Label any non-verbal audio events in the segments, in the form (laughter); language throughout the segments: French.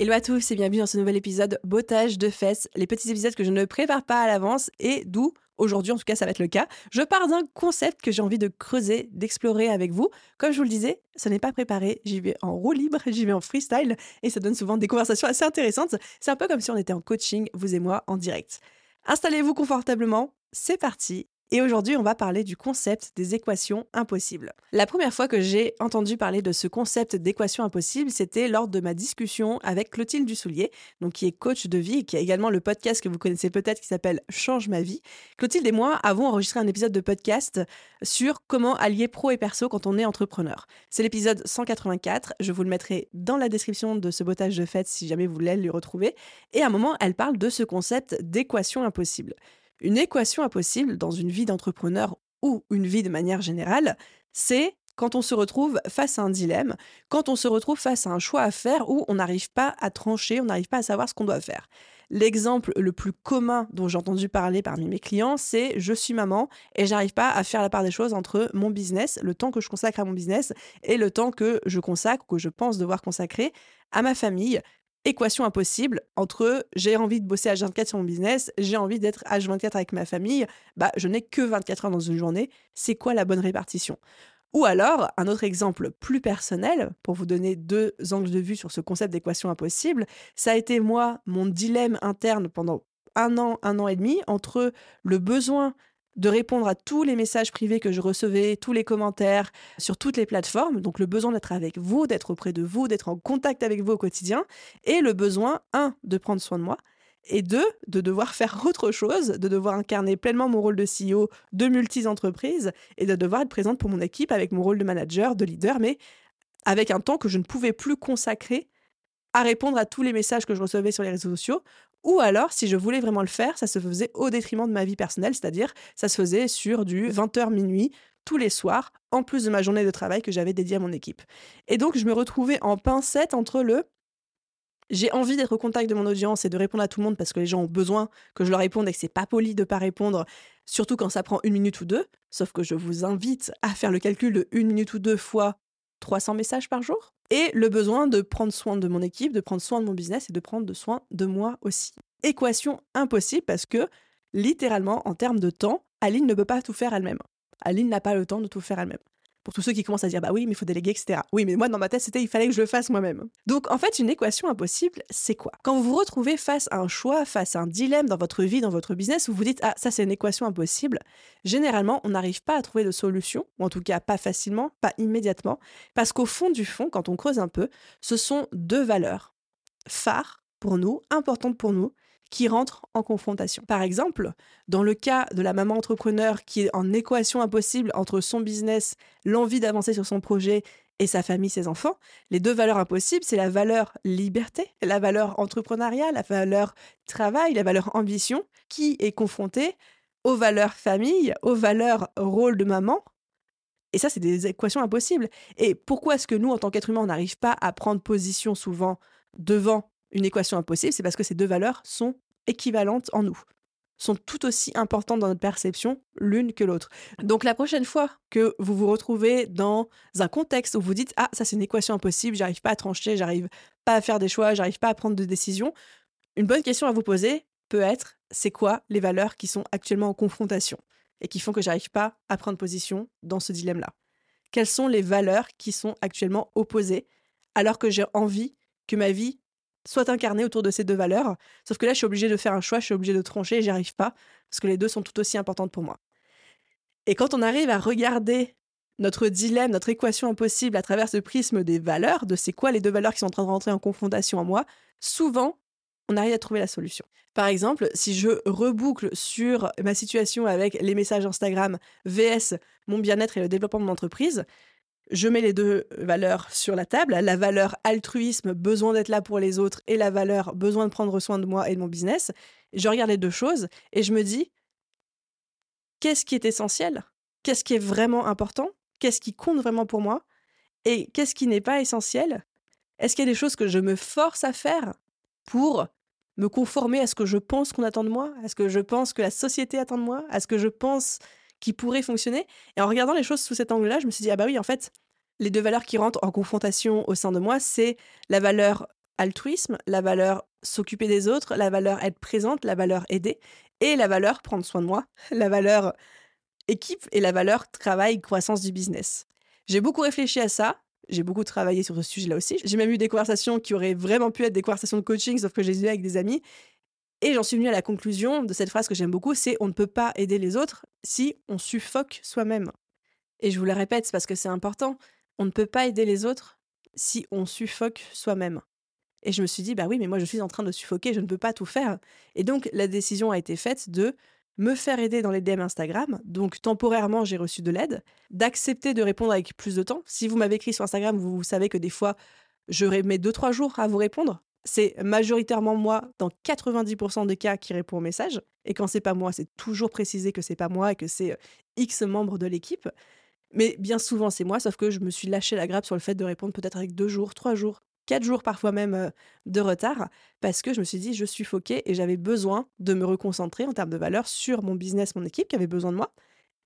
Hello à tous et bienvenue dans ce nouvel épisode Bottage de fesses, les petits épisodes que je ne prépare pas à l'avance et d'où aujourd'hui en tout cas ça va être le cas. Je pars d'un concept que j'ai envie de creuser, d'explorer avec vous. Comme je vous le disais, ce n'est pas préparé, j'y vais en roue libre, (laughs) j'y vais en freestyle et ça donne souvent des conversations assez intéressantes. C'est un peu comme si on était en coaching, vous et moi, en direct. Installez-vous confortablement, c'est parti et aujourd'hui, on va parler du concept des équations impossibles. La première fois que j'ai entendu parler de ce concept d'équation impossible, c'était lors de ma discussion avec Clotilde Dussoulier, donc qui est coach de vie et qui a également le podcast que vous connaissez peut-être qui s'appelle Change ma vie. Clotilde et moi avons enregistré un épisode de podcast sur comment allier pro et perso quand on est entrepreneur. C'est l'épisode 184, je vous le mettrai dans la description de ce botage de fête si jamais vous voulez le retrouver. Et à un moment, elle parle de ce concept d'équation impossible. Une équation impossible dans une vie d'entrepreneur ou une vie de manière générale, c'est quand on se retrouve face à un dilemme, quand on se retrouve face à un choix à faire où on n'arrive pas à trancher, on n'arrive pas à savoir ce qu'on doit faire. L'exemple le plus commun dont j'ai entendu parler parmi mes clients, c'est je suis maman et j'arrive pas à faire la part des choses entre mon business, le temps que je consacre à mon business et le temps que je consacre, que je pense devoir consacrer à ma famille équation impossible entre j'ai envie de bosser à 24 sur mon business, j'ai envie d'être H24 avec ma famille, bah je n'ai que 24 heures dans une journée, c'est quoi la bonne répartition? Ou alors, un autre exemple plus personnel, pour vous donner deux angles de vue sur ce concept d'équation impossible, ça a été moi, mon dilemme interne pendant un an, un an et demi, entre le besoin de répondre à tous les messages privés que je recevais, tous les commentaires sur toutes les plateformes. Donc le besoin d'être avec vous, d'être auprès de vous, d'être en contact avec vous au quotidien. Et le besoin, un, de prendre soin de moi. Et deux, de devoir faire (laughs) autre chose, de devoir incarner pleinement mon rôle de CEO de multi-entreprises et de devoir être présente pour mon équipe avec mon rôle de manager, de leader, mais avec un temps que je ne pouvais plus consacrer à répondre à tous les messages que je recevais sur les réseaux sociaux ou alors, si je voulais vraiment le faire, ça se faisait au détriment de ma vie personnelle, c'est-à-dire ça se faisait sur du 20h minuit tous les soirs, en plus de ma journée de travail que j'avais dédiée à mon équipe. Et donc, je me retrouvais en pincette entre le j'ai envie d'être au contact de mon audience et de répondre à tout le monde parce que les gens ont besoin que je leur réponde et que c'est pas poli de pas répondre, surtout quand ça prend une minute ou deux. Sauf que je vous invite à faire le calcul de une minute ou deux fois 300 messages par jour et le besoin de prendre soin de mon équipe, de prendre soin de mon business et de prendre soin de moi aussi. Équation impossible parce que, littéralement, en termes de temps, Aline ne peut pas tout faire elle-même. Aline n'a pas le temps de tout faire elle-même. Pour tous ceux qui commencent à dire bah oui, mais il faut déléguer, etc. Oui, mais moi dans ma tête c'était il fallait que je le fasse moi-même. Donc en fait, une équation impossible, c'est quoi? Quand vous vous retrouvez face à un choix, face à un dilemme dans votre vie, dans votre business, où vous dites ah ça c'est une équation impossible, généralement on n'arrive pas à trouver de solution, ou en tout cas pas facilement, pas immédiatement, parce qu'au fond du fond, quand on creuse un peu, ce sont deux valeurs phares pour nous, importantes pour nous, qui rentrent en confrontation. Par exemple, dans le cas de la maman entrepreneur qui est en équation impossible entre son business, l'envie d'avancer sur son projet et sa famille, ses enfants, les deux valeurs impossibles, c'est la valeur liberté, la valeur entrepreneuriale, la valeur travail, la valeur ambition, qui est confrontée aux valeurs famille, aux valeurs rôle de maman. Et ça, c'est des équations impossibles. Et pourquoi est-ce que nous, en tant qu'être humain, on n'arrive pas à prendre position souvent devant une équation impossible, c'est parce que ces deux valeurs sont équivalentes en nous, sont tout aussi importantes dans notre perception l'une que l'autre. Donc la prochaine fois que vous vous retrouvez dans un contexte où vous dites ah ça c'est une équation impossible, j'arrive pas à trancher, j'arrive pas à faire des choix, j'arrive pas à prendre de décisions, une bonne question à vous poser peut être c'est quoi les valeurs qui sont actuellement en confrontation et qui font que j'arrive pas à prendre position dans ce dilemme-là? Quelles sont les valeurs qui sont actuellement opposées alors que j'ai envie que ma vie soit incarné autour de ces deux valeurs. Sauf que là, je suis obligée de faire un choix, je suis obligée de trancher et j'y arrive pas parce que les deux sont tout aussi importantes pour moi. Et quand on arrive à regarder notre dilemme, notre équation impossible à travers ce prisme des valeurs, de c'est quoi les deux valeurs qui sont en train de rentrer en confrontation en moi, souvent, on arrive à trouver la solution. Par exemple, si je reboucle sur ma situation avec les messages Instagram VS, mon bien-être et le développement de mon entreprise, je mets les deux valeurs sur la table, la valeur altruisme, besoin d'être là pour les autres, et la valeur besoin de prendre soin de moi et de mon business. Je regarde les deux choses et je me dis, qu'est-ce qui est essentiel? Qu'est-ce qui est vraiment important? Qu'est-ce qui compte vraiment pour moi? Et qu'est-ce qui n'est pas essentiel? Est-ce qu'il y a des choses que je me force à faire pour me conformer à ce que je pense qu'on attend de moi, à ce que je pense que la société attend de moi, à ce que je pense qui pourrait fonctionner. Et en regardant les choses sous cet angle-là, je me suis dit, ah bah oui, en fait, les deux valeurs qui rentrent en confrontation au sein de moi, c'est la valeur altruisme, la valeur s'occuper des autres, la valeur être présente, la valeur aider, et la valeur prendre soin de moi, (laughs) la valeur équipe et la valeur travail, croissance du business. J'ai beaucoup réfléchi à ça, j'ai beaucoup travaillé sur ce sujet-là aussi. J'ai même eu des conversations qui auraient vraiment pu être des conversations de coaching, sauf que j'ai eu avec des amis. Et j'en suis venue à la conclusion de cette phrase que j'aime beaucoup, c'est on ne peut pas aider les autres si on suffoque soi-même. Et je vous le répète, parce que c'est important, on ne peut pas aider les autres si on suffoque soi-même. Et je me suis dit, bah oui, mais moi je suis en train de suffoquer, je ne peux pas tout faire. Et donc la décision a été faite de me faire aider dans les DM Instagram. Donc temporairement, j'ai reçu de l'aide, d'accepter de répondre avec plus de temps. Si vous m'avez écrit sur Instagram, vous, savez que des fois, je mets 2-3 jours à vous répondre. C'est majoritairement moi, dans 90% des cas, qui répond au message. Et quand c'est pas moi, c'est toujours précisé que c'est pas moi et que c'est euh, X membres de l'équipe. Mais bien souvent, c'est moi, sauf que je me suis lâché la grappe sur le fait de répondre peut-être avec deux jours, trois jours, quatre jours parfois même euh, de retard, parce que je me suis dit, je suis foquée et j'avais besoin de me reconcentrer en termes de valeur sur mon business, mon équipe qui avait besoin de moi,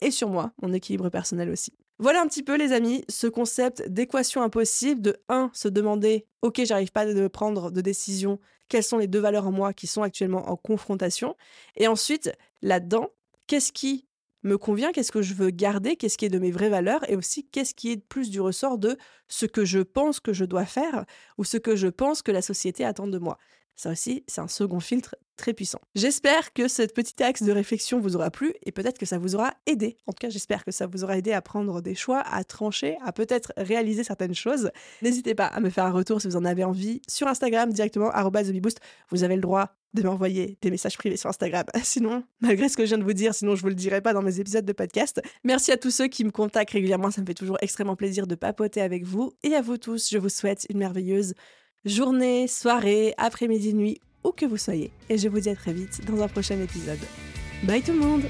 et sur moi, mon équilibre personnel aussi. Voilà un petit peu les amis, ce concept d'équation impossible de 1, se demander, ok, j'arrive pas à prendre de décision, quelles sont les deux valeurs en moi qui sont actuellement en confrontation, et ensuite, là-dedans, qu'est-ce qui me convient, qu'est-ce que je veux garder, qu'est-ce qui est de mes vraies valeurs et aussi qu'est-ce qui est plus du ressort de ce que je pense que je dois faire ou ce que je pense que la société attend de moi. Ça aussi, c'est un second filtre très puissant. J'espère que cette petite axe de réflexion vous aura plu et peut-être que ça vous aura aidé. En tout cas, j'espère que ça vous aura aidé à prendre des choix, à trancher, à peut-être réaliser certaines choses. N'hésitez pas à me faire un retour si vous en avez envie sur Instagram directement @theboost. Vous avez le droit de m'envoyer des messages privés sur Instagram. (laughs) Sinon, malgré ce que je viens de vous dire, sinon je vous le dirai pas dans mes épisodes de podcast. Merci à tous ceux qui me contactent régulièrement, ça me fait toujours extrêmement plaisir de papoter avec vous. Et à vous tous, je vous souhaite une merveilleuse journée, soirée, après-midi, nuit, où que vous soyez. Et je vous dis à très vite dans un prochain épisode. Bye tout le monde